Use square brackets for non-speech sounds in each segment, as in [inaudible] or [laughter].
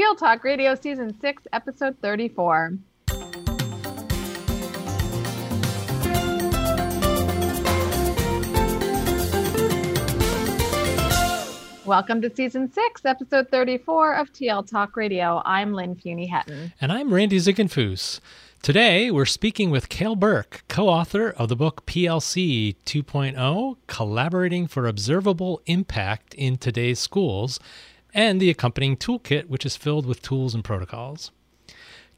TL Talk Radio Season 6, Episode 34. Welcome to Season 6, Episode 34 of TL Talk Radio. I'm Lynn Fuini-Hetten. And I'm Randy Ziegenfuss. Today, we're speaking with Cale Birk, co author of the book PLC 2.0 Collaborating for Observable Impact in Today's Schools, and the accompanying toolkit, which is filled with tools and protocols.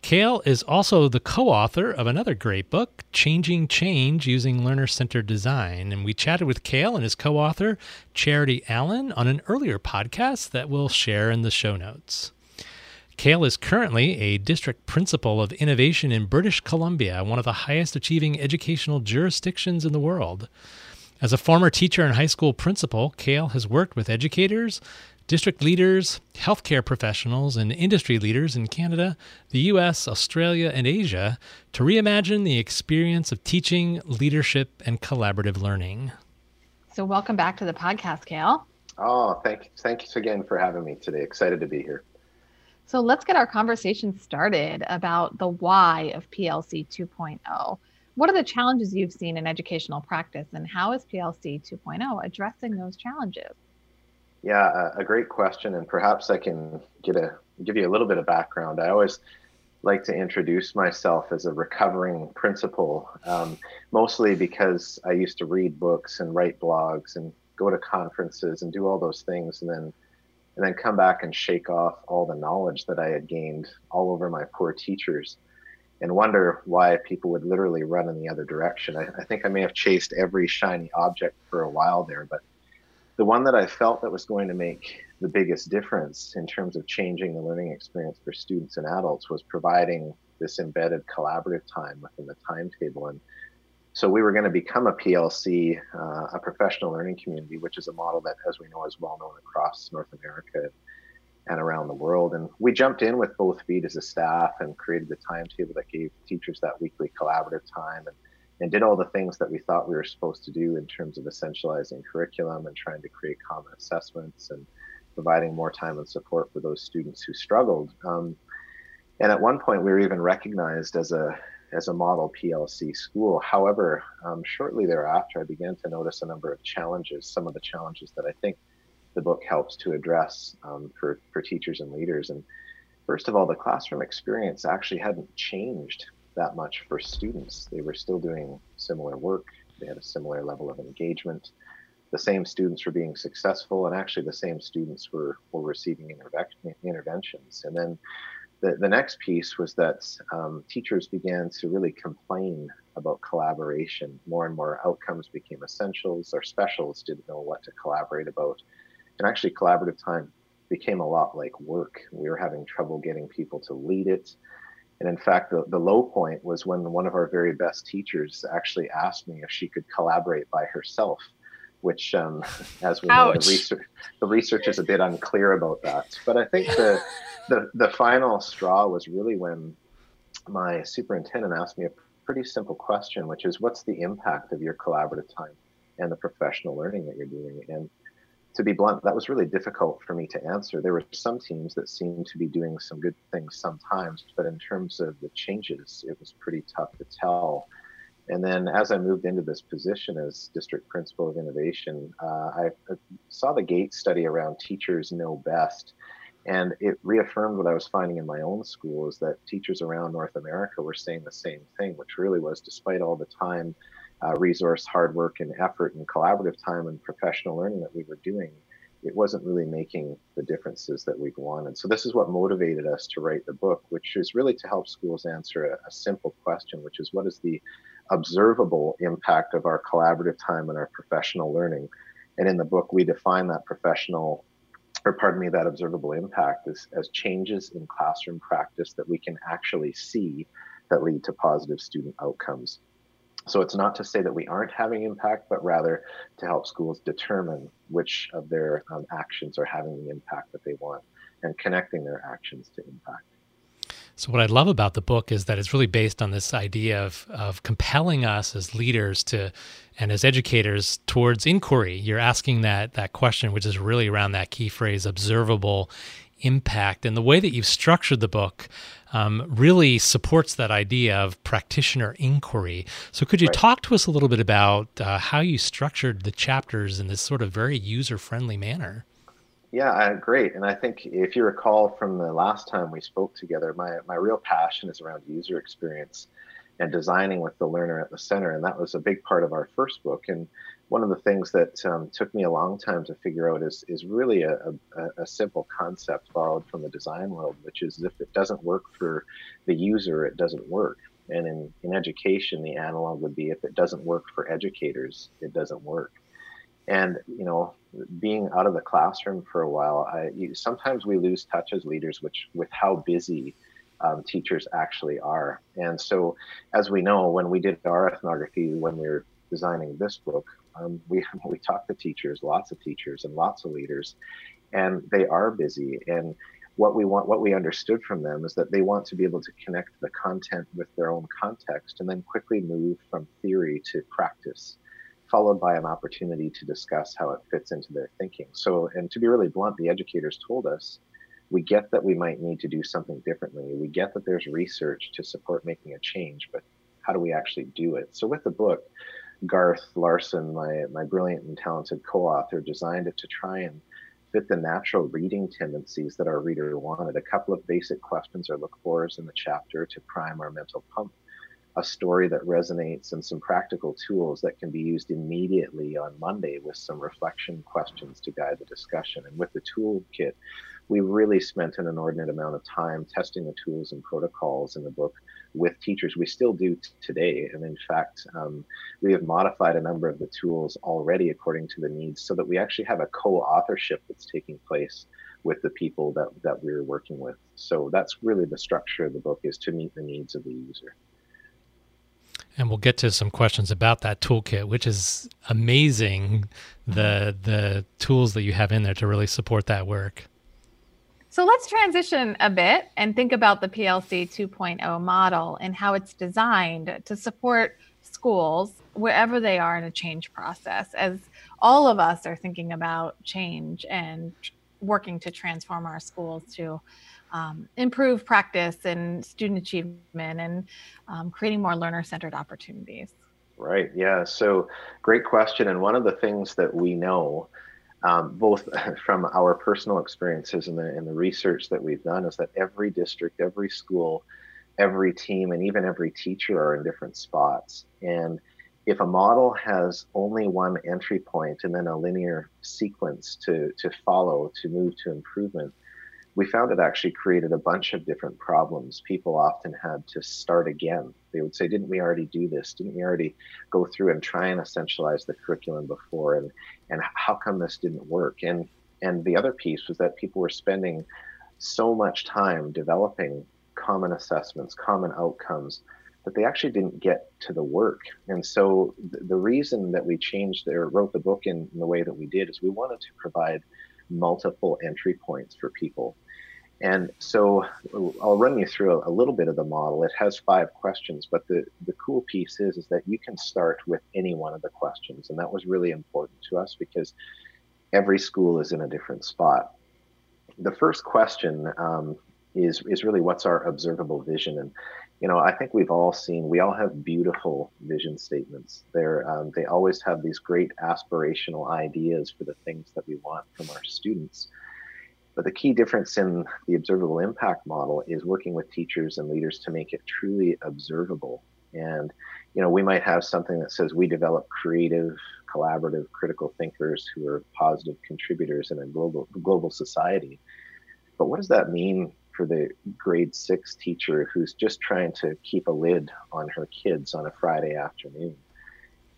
Cale is also the co author of another great book, Changing Change Using Learner Centered Design. And we chatted with Cale and his co author, Charity Allen, on an earlier podcast that we'll share in the show notes. Cale is currently a district principal of innovation in British Columbia, one of the highest achieving educational jurisdictions in the world. As a former teacher and high school principal, Cale has worked with educators, district leaders, healthcare professionals, and industry leaders in Canada, the US, Australia, and Asia to reimagine the experience of teaching, leadership, and collaborative learning. So, welcome back to the podcast, Cale. Oh, thank, thanks again for having me today. Excited to be here. So let's get our conversation started about the why of PLC 2.0. What are the challenges you've seen in educational practice, and how is PLC 2.0 addressing those challenges? Yeah, a, great question, and perhaps I can get a give you a little bit of background. I always like to introduce myself as a recovering principal, um, mostly because I used to read books and write blogs and go to conferences and do all those things, and then and then come back and shake off all the knowledge that I had gained all over my poor teachers and wonder why people would literally run in the other direction. I, I, think I may have chased every shiny object for a while there, but the one that I felt that was going to make the biggest difference in terms of changing the learning experience for students and adults was providing this embedded collaborative time within the timetable. And so we were going to become a PLC, uh, a professional learning community, which is a model that, as we know, is well known across North America and around the world. And we jumped in with both feet as a staff and created the timetable that gave teachers that weekly collaborative time and, and did all the things that we thought we were supposed to do in terms of essentializing curriculum and trying to create common assessments and providing more time and support for those students who struggled. Um, and at one point, we were even recognized as a as a model PLC school. However, um, shortly thereafter, I began to notice a number of challenges, some of the challenges that I think the book helps to address um, for, for teachers and leaders. And first of all, the classroom experience actually hadn't changed that much for students. They were still doing similar work, they had a similar level of engagement. The same students were being successful, and actually, the same students were, were receiving interventions. And then the, the next piece was that um, teachers began to really complain about collaboration. More and more outcomes became essentials. Our specialists didn't know what to collaborate about. And actually, collaborative time became a lot like work. We were having trouble getting people to lead it. And in fact, the, the low point was when one of our very best teachers actually asked me if she could collaborate by herself, which, um, as we Ouch. know, the research, the research is a bit unclear about that. But I think the [laughs] the the final straw was really when my superintendent asked me a pretty simple question, which is, "What's the impact of your collaborative time and the professional learning that you're doing?" And to be blunt, that was really difficult for me to answer. There were some teams that seemed to be doing some good things sometimes, but in terms of the changes, it was pretty tough to tell. And then as I moved into this position as district principal of innovation, uh, I saw the Gates study around teachers know best. And it reaffirmed what I was finding in my own school is that teachers around North America were saying the same thing, which really was despite all the time, uh, resource, hard work, and effort and collaborative time and professional learning that we were doing, it wasn't really making the differences that we wanted. So, this is what motivated us to write the book, which is really to help schools answer a, a simple question, which is what is the observable impact of our collaborative time and our professional learning? And in the book, we define that professional or pardon me, that observable impact is as changes in classroom practice that we can actually see that lead to positive student outcomes. So it's not to say that we aren't having impact, but rather to help schools determine which of their um, actions are having the impact that they want and connecting their actions to impact. So, what I love about the book is that it's really based on this idea of, of compelling us as leaders to and as educators towards inquiry. You're asking that that question, which is really around that key phrase, observable impact. And the way that you've structured the book um, really supports that idea of practitioner inquiry. So, could you right. talk to us a little bit about uh, how you structured the chapters in this sort of very user friendly manner? Yeah, great. And I think if you recall from the last time we spoke together, my, my real passion is around user experience and designing with the learner at the center. And that was a big part of our first book. And one of the things that um, took me a long time to figure out is, is really a, a, a, simple concept borrowed from the design world, which is if it doesn't work for the user, it doesn't work. And in, in education, the analog would be if it doesn't work for educators, it doesn't work. And you know, being out of the classroom for a while, I, you, sometimes we lose touch as leaders, which with how busy um, teachers actually are. And so, as we know, when we did our ethnography, when we were designing this book, um, we [laughs] we talked to teachers, lots of teachers, and lots of leaders, and they are busy. And what we want, what we understood from them, is that they want to be able to connect the content with their own context, and then quickly move from theory to practice, followed by an opportunity to discuss how it fits into their thinking. So, and to be really blunt, the educators told us. We get that we might need to do something differently. We get that there's research to support making a change, but how do we actually do it? So, with the book, Garth Larson, my, my brilliant and talented co author, designed it to try and fit the natural reading tendencies that our reader wanted. A couple of basic questions or look fors in the chapter to prime our mental pump, a story that resonates, and some practical tools that can be used immediately on Monday with some reflection questions to guide the discussion. And with the toolkit, we really spent an inordinate amount of time testing the tools and protocols in the book with teachers. We still do t- today. And in fact, um, we have modified a number of the tools already according to the needs so that we actually have a co authorship that's taking place with the people that, that we're working with. So that's really the structure of the book is to meet the needs of the user. And we'll get to some questions about that toolkit, which is amazing the the tools that you have in there to really support that work. So let's transition a bit and think about the PLC 2.0 model and how it's designed to support schools wherever they are in a change process, as all of us are thinking about change and working to transform our schools to um, improve practice and student achievement and um, creating more learner centered opportunities. Right. Yeah. So, great question. And one of the things that we know um, both [laughs] from our personal experiences and the, and the research that we've done, is that every district, every school, every team, and even every teacher are in different spots. And if a model has only one entry point and then a linear sequence to, to follow to move to improvement, we found it actually created a bunch of different problems. People often had to start again. They would say, Didn't we already do this? Didn't we already go through and try and essentialize the curriculum before? And, and how come this didn't work? And, and the other piece was that people were spending so much time developing common assessments, common outcomes, that they actually didn't get to the work. And so th- the reason that we changed or wrote the book in, in the way that we did is we wanted to provide multiple entry points for people. And so I'll run you through a, little bit of the model. It has five questions, but the, the cool piece is, is that you can start with any one of the questions. And that was really important to us because every school is in a different spot. The first question um, is, is really what's our observable vision? And, you know, I think we've all seen, we all have beautiful vision statements. They're, um, they always have these great aspirational ideas for the things that we want from our students but the key difference in the observable impact model is working with teachers and leaders to make it truly observable. And, you know, we might have something that says we develop creative, collaborative, critical thinkers who are positive contributors in a global global society. But what does that mean for the grade six teacher who's just trying to keep a lid on her kids on a Friday afternoon?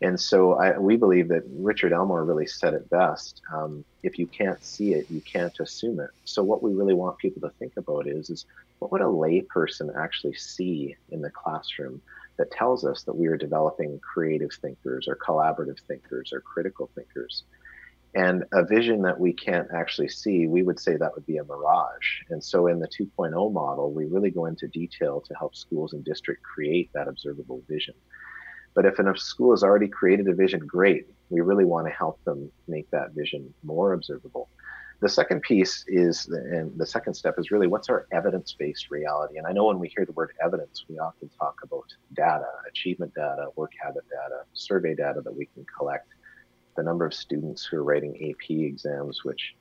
And so I, we believe that Richard Elmore really said it best. Um, if you can't see it, you can't assume it. So what we really want people to think about is, is what would a layperson actually see in the classroom that tells us that we are developing creative thinkers or collaborative thinkers or critical thinkers? And a vision that we can't actually see, we would say that would be a mirage. And so in the 2.0 model, we really go into detail to help schools and district create that observable vision. But if a school has already created a vision, great. We really want to help them make that vision more observable. The second piece is, and the second step is really what's our evidence based reality? And I know when we hear the word evidence, we often talk about data, achievement data, work habit data, survey data that we can collect, the number of students who are writing AP exams, which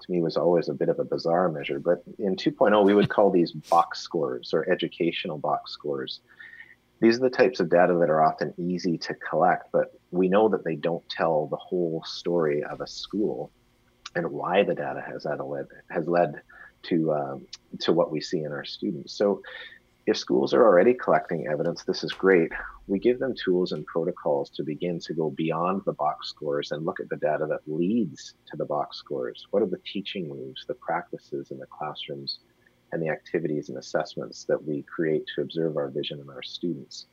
to me was always a bit of a bizarre measure. But in 2.0, we would call these box scores or educational box scores. These are the types of data that are often easy to collect, but we know that they don't tell the whole story of a school and why the data has led has led to um, to what we see in our students. So, if schools are already collecting evidence, this is great. We give them tools and protocols to begin to go beyond the box scores and look at the data that leads to the box scores. What are the teaching moves, the practices in the classrooms, and the activities and assessments that we create to observe our vision in our students?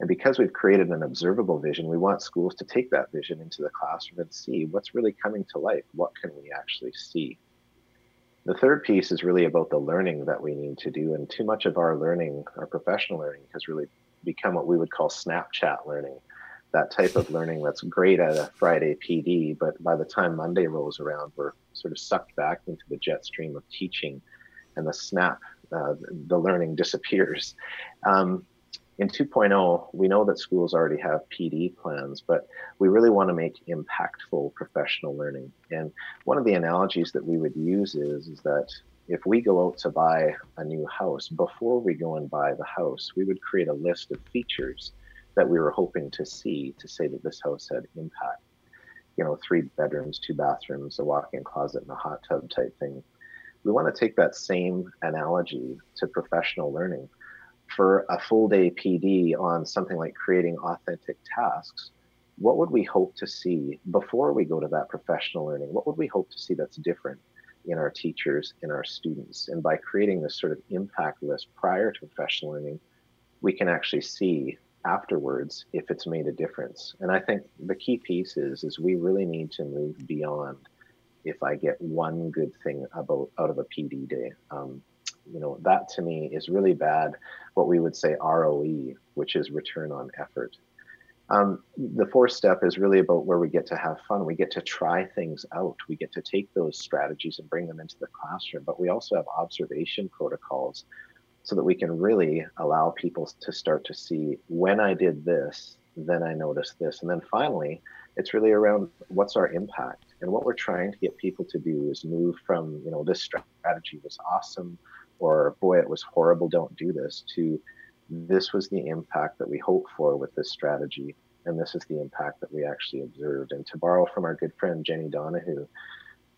And because we've created an observable vision, we want schools to take that vision into the classroom and see what's really coming to life. What can we actually see? The third piece is really about the learning that we need to do. And too much of our learning, our professional learning, has really become what we would call Snapchat learning. That type of learning that's great at a Friday PD, but by the time Monday rolls around, we're sort of sucked back into the jet stream of teaching and the snap, uh, the learning disappears. Um, in 2.0, we know that schools already have PD plans, but we really want to make impactful professional learning. And one of the analogies that we would use is, is that if we go out to buy a new house, before we go and buy the house, we would create a list of features that we were hoping to see to say that this house had impact. You know, three bedrooms, two bathrooms, a walk in closet, and a hot tub type thing. We want to take that same analogy to professional learning for a full day PD on something like creating authentic tasks, what would we hope to see before we go to that professional learning? What would we hope to see that's different in our teachers, in our students? And by creating this sort of impact list prior to professional learning, we can actually see afterwards if it's made a difference. And I think the key piece is is we really need to move beyond if I get one good thing about out of a PD day. Um, you know that to me is really bad what we would say roe which is return on effort. Um, the fourth step is really about where we get to have fun. We get to try things out. We get to take those strategies and bring them into the classroom but we also have observation protocols so that we can really allow people to start to see when i did this then i noticed this. And then finally it's really around what's our impact and what we're trying to get people to do is move from you know this strategy was awesome or boy, it was horrible, don't do this, to this was the impact that we hoped for with this strategy. And this is the impact that we actually observed. And to borrow from our good friend Jenni Donohoo,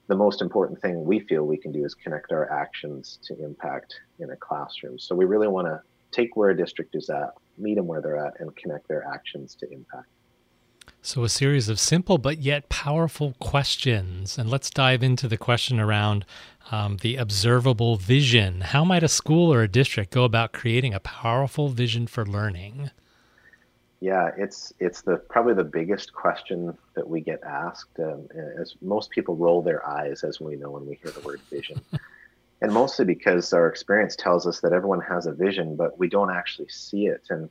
the most important thing we feel we can do is connect our actions to impact in a classroom. So we really want to take where a district is at, meet them where they're at, and connect their actions to impact. So, a series of simple but yet powerful questions. And let's dive into the question around um, the observable vision. How might a school or a district go about creating a powerful vision for learning? Yeah, it's it's the probably the biggest question that we get asked. Um, as most people roll their eyes as we know when we hear the word vision, [laughs] and mostly because our experience tells us that everyone has a vision, but we don't actually see it. And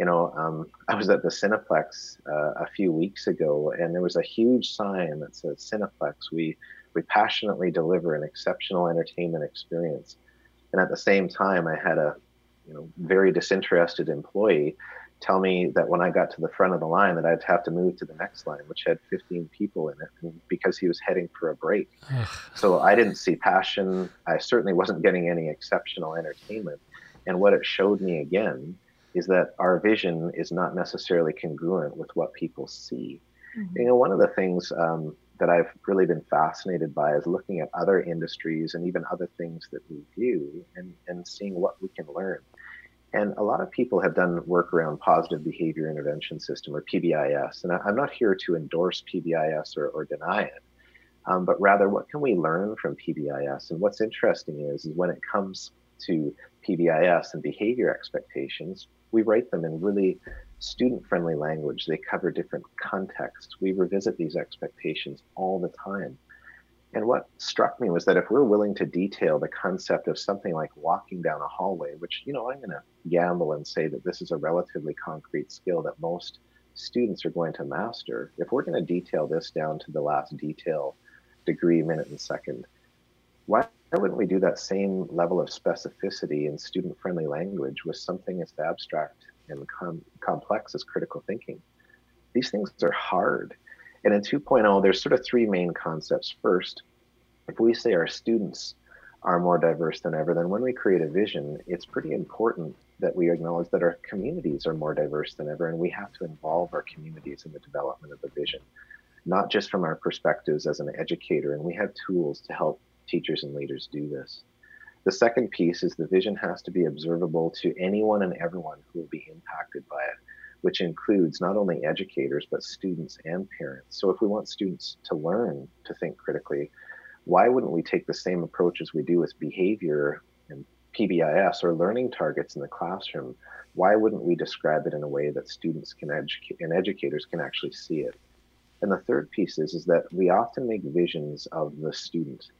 you know, um, I was at the Cineplex uh, a few weeks ago, and there was a huge sign that says Cineplex. We we passionately deliver an exceptional entertainment experience. And at the same time, I had a you know very disinterested employee tell me that when I got to the front of the line that I'd have to move to the next line, which had 15 people in it, because he was heading for a break. so I didn't see passion. I certainly wasn't getting any exceptional entertainment. And what it showed me again is that our vision is not necessarily congruent with what people see. Mm-hmm. You know, one of the things um, that I've really been fascinated by is looking at other industries and even other things that we do and, and seeing what we can learn. And a lot of people have done work around positive behavior intervention system or PBIS. And I, am not here to endorse PBIS or, or deny it, um, but rather what can we learn from PBIS? And what's interesting is, is when it comes to PBIS and behavior expectations, we write them in really student friendly language. They cover different contexts. We revisit these expectations all the time. And what struck me was that if we're willing to detail the concept of something like walking down a hallway, which, you know, I'm going to gamble and say that this is a relatively concrete skill that most students are going to master, if we're going to detail this down to the last detail degree, minute, and second. Why wouldn't we do that same level of specificity in student friendly language with something as abstract and com- complex as critical thinking? These things are hard. And in 2.0, there's sort of three main concepts. First, if we say our students are more diverse than ever, then when we create a vision, it's pretty important that we acknowledge that our communities are more diverse than ever, and we have to involve our communities in the development of the vision, not just from our perspectives as an educator. And we have tools to help teachers and leaders do this. The second piece is the vision has to be observable to anyone and everyone who will be impacted by it, which includes not only educators, but students and parents. So if we want students to learn to think critically, why wouldn't we take the same approach as we do with behavior and PBIS or learning targets in the classroom? Why wouldn't we describe it in a way that students can educate and educators can actually see it? And the third piece is, is that we often make visions of the student.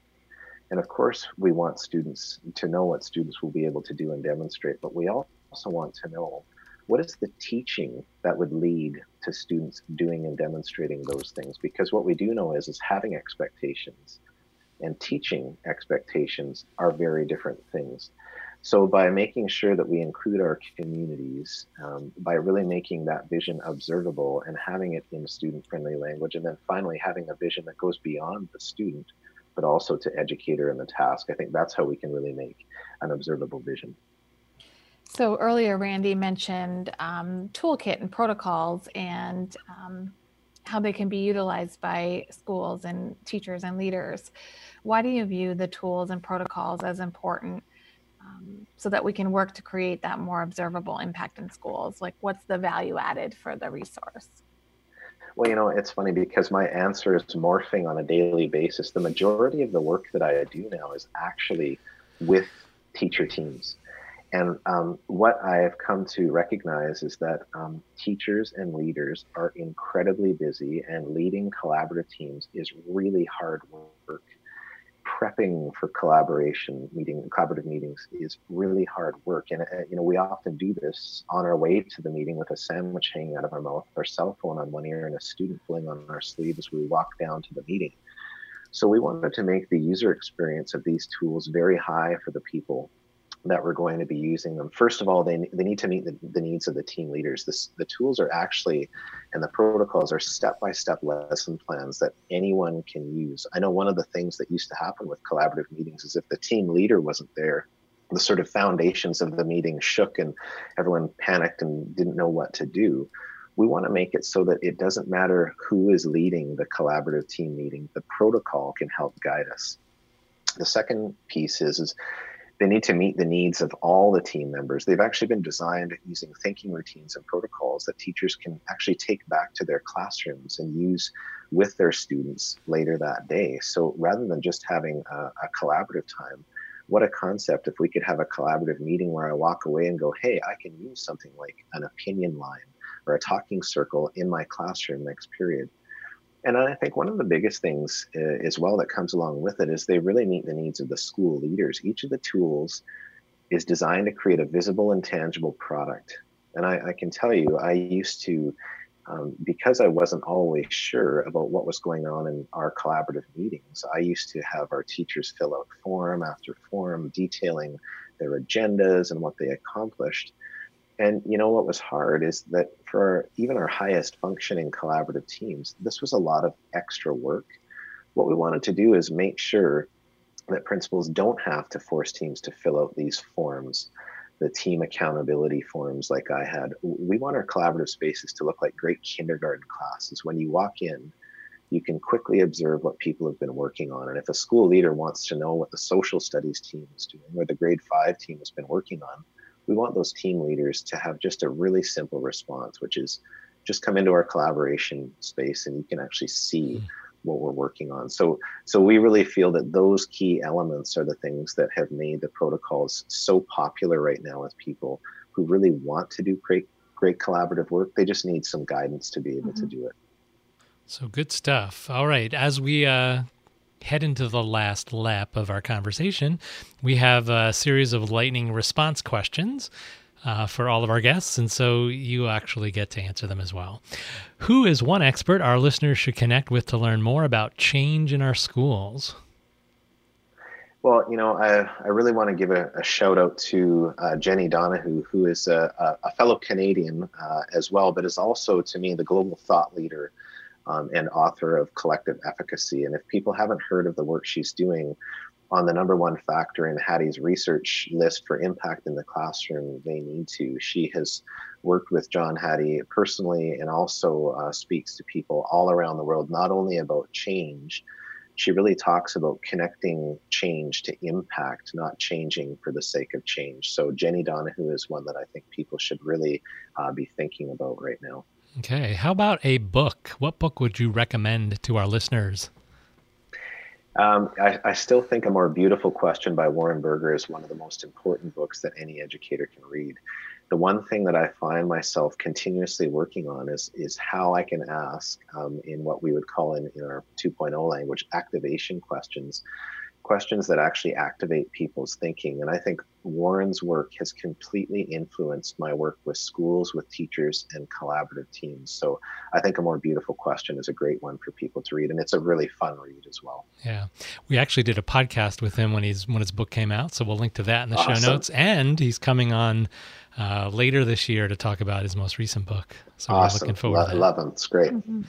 And of course, we want students to know what students will be able to do and demonstrate, but we also want to know what is the teaching that would lead to students doing and demonstrating those things? Because what we do know is, is having expectations and teaching expectations are very different things. So, by making sure that we include our communities, um, by really making that vision observable and having it in student friendly language, and then finally having a vision that goes beyond the student, but also to educator and the task, I think that's how we can really make an observable vision. So, earlier, Randy mentioned um, toolkit and protocols and um, how they can be utilized by schools and teachers and leaders. Why do you view the tools and protocols as important um, so that we can work to create that more observable impact in schools? Like, what's the value added for the resource? Well, you know, it's funny because my answer is morphing on a daily basis. The majority of the work that I do now is actually with teacher teams. And um, what I have come to recognize is that um, teachers and leaders are incredibly busy, and leading collaborative teams is really hard work prepping for collaboration meeting collaborative meetings is really hard work. And uh, you know we often do this on our way to the meeting with a sandwich hanging out of our mouth our cell phone on one ear and a student pulling on our sleeve as we walk down to the meeting. So we wanted to make the user experience of these tools very high for the people that we're going to be using them. First of all, they, they need to meet the, the needs of the team leaders. This, the tools are actually, and the protocols are step-by-step lesson plans that anyone can use. I know one of the things that used to happen with collaborative meetings is if the team leader wasn't there, the sort of foundations of the meeting shook and everyone panicked and didn't know what to do. We want to make it so that it doesn't matter who is leading the collaborative team meeting, the protocol can help guide us. The second piece is, is they need to meet the needs of all the team members. They've actually been designed using thinking routines and protocols that teachers can actually take back to their classrooms and use with their students later that day. So rather than just having a, a collaborative time, what a concept if we could have a collaborative meeting where I walk away and go, hey, I can use something like an opinion line or a talking circle in my classroom next period and I think one of the biggest things uh, as well that comes along with it is they really meet the needs of the school leaders. Each of the tools is designed to create a visible and tangible product. And I, I can tell you, I used to, um, because I wasn't always sure about what was going on in our collaborative meetings, I used to have our teachers fill out form after form detailing their agendas and what they accomplished. And you know what was hard is that for even our highest functioning collaborative teams, this was a lot of extra work. What we wanted to do is make sure that principals don't have to force teams to fill out these forms, the team accountability forms like I had. We want our collaborative spaces to look like great kindergarten classes. When you walk in, you can quickly observe what people have been working on. And if a school leader wants to know what the social studies team is doing or the grade five team has been working on, we want those team leaders to have just a really simple response, which is just come into our collaboration space and you can actually see mm. what we're working on. So, so we really feel that those key elements are the things that have made the protocols so popular right now with people who really want to do great, great collaborative work. They just need some guidance to be able mm-hmm. to do it. So good stuff. All right, as we uh, head into the last lap of our conversation, we have a series of lightning response questions. uh, for all of our guests, and so you actually get to answer them as well. Who is one expert our listeners should connect with to learn more about change in our schools? Well, you know, I, I really want to give a, a shout out to uh, Jenni Donohoo, who is a, a fellow Canadian uh, as well, but is also, to me, the global thought leader um, and author of Collective Efficacy. And if people haven't heard of the work she's doing on the number one factor in Hattie's research list for impact in the classroom, they need to. She has worked with John Hattie personally and also uh, speaks to people all around the world, not only about change she really talks about connecting change to impact, not changing for the sake of change. So Jenni Donohoo is one that I think people should really uh, be thinking about right now. Okay. How about a book? What book would you recommend to our listeners? Um, I, I, still think a more beautiful question by Warren Berger is one of the most important books that any educator can read the one thing that I find myself continuously working on is is how I can ask um, in what we would call in, in our 2.0 language activation questions, questions that actually activate people's thinking. And I think Warren's work has completely influenced my work with schools, with teachers, and collaborative teams. So I think a more beautiful question is a great one for people to read, and it's a really fun read as well. Yeah, we actually did a podcast with him when he's when his book came out, so we'll link to that in the awesome. show notes. And he's coming on uh, later this year to talk about his most recent book. So awesome. we're looking forward Lo- to that. Love him. It's great. Mm-hmm.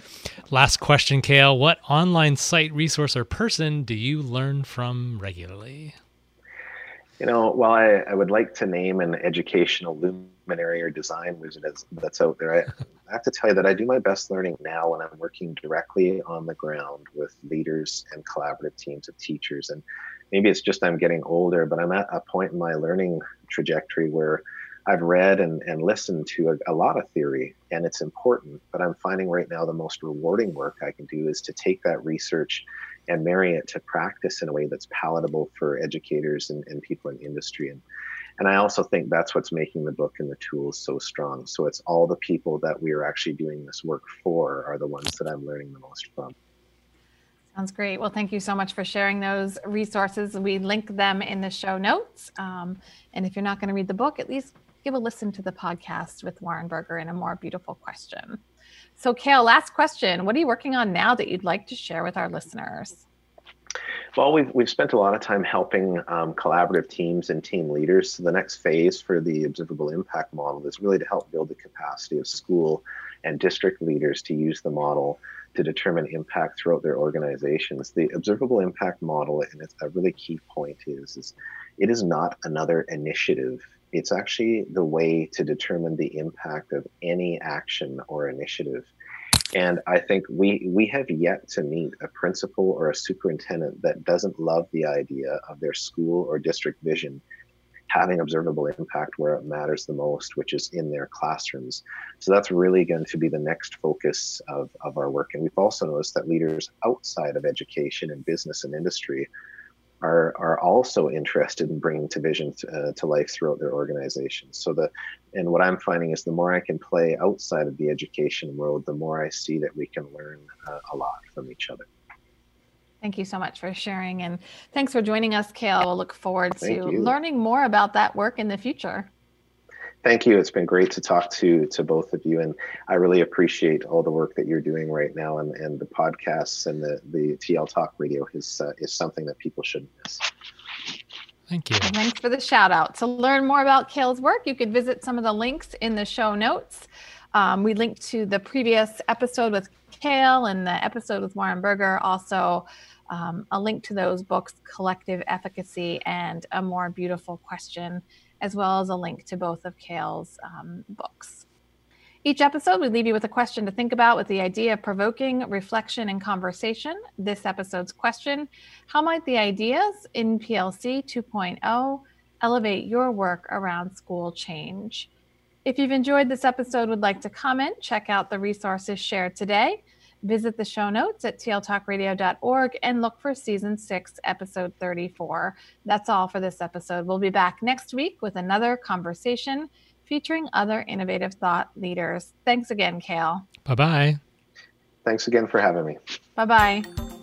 Last question, Cale: What online site, resource, or person do you learn from regularly? You know, while I, I would like to name an educational luminary or design wizard that's out there, I, [laughs] I have to tell you that I do my best learning now when I'm working directly on the ground with leaders and collaborative teams of teachers. And maybe it's just I'm getting older, but I'm at a point in my learning trajectory where I've read and, and listened to a, a, lot of theory, and it's important. But I'm finding right now the most rewarding work I can do is to take that research and marry it to practice in a way that's palatable for educators and, and people in industry. And, and I also think that's what's making the book and the tools so strong. So it's all the people that we are actually doing this work for are the ones that I'm learning the most from. Sounds great. Well, thank you so much for sharing those resources. We link them in the show notes. Um, and if you're not going to read the book, at least give a listen to the podcast with Warren Berger and a more beautiful question. So, Cale, last question. What are you working on now that you'd like to share with our listeners? Well, we've, we've spent a lot of time helping um, collaborative teams and team leaders. So the next phase for the observable impact model is really to help build the capacity of school and district leaders to use the model to determine impact throughout their organizations. The observable impact model, and it's a really key point is, is it is not another initiative it's actually the way to determine the impact of any action or initiative. And I think we we have yet to meet a principal or a superintendent that doesn't love the idea of their school or district vision having observable impact where it matters the most, which is in their classrooms. So that's really going to be the next focus of, of our work. And we've also noticed that leaders outside of education and business and industry are are also interested in bringing to vision to, uh, to life throughout their organizations. So the and what I'm finding is the more I can play outside of the education world, the more I see that we can learn uh, a lot from each other. Thank you so much for sharing and thanks for joining us, Cale. We'll look forward to learning more about that work in the future. Thank you. It's been great to talk to to both of you, and I really appreciate all the work that you're doing right now, and, and the podcasts and the the TL Talk Radio is uh, is something that people shouldn't miss. Thank you. Thanks for the shout out. To learn more about Cale's work, you could visit some of the links in the show notes. Um, we linked to the previous episode with Cale and the episode with Warren Berger. Also, um, a link to those books, Collective Efficacy and A More Beautiful Question as well as a link to both of Cale's um, books. Each episode, we leave you with a question to think about with the idea of provoking reflection and conversation. This episode's question How might the ideas in PLC 2.0 elevate your work around school change? If you've enjoyed this episode, would like to comment, check out the resources shared today. Visit the show notes at tltalkradio.org and look for season six, episode 34. That's all for this episode. We'll be back next week with another conversation featuring other innovative thought leaders. Thanks again, Cale. Bye bye. Thanks again for having me. Bye bye.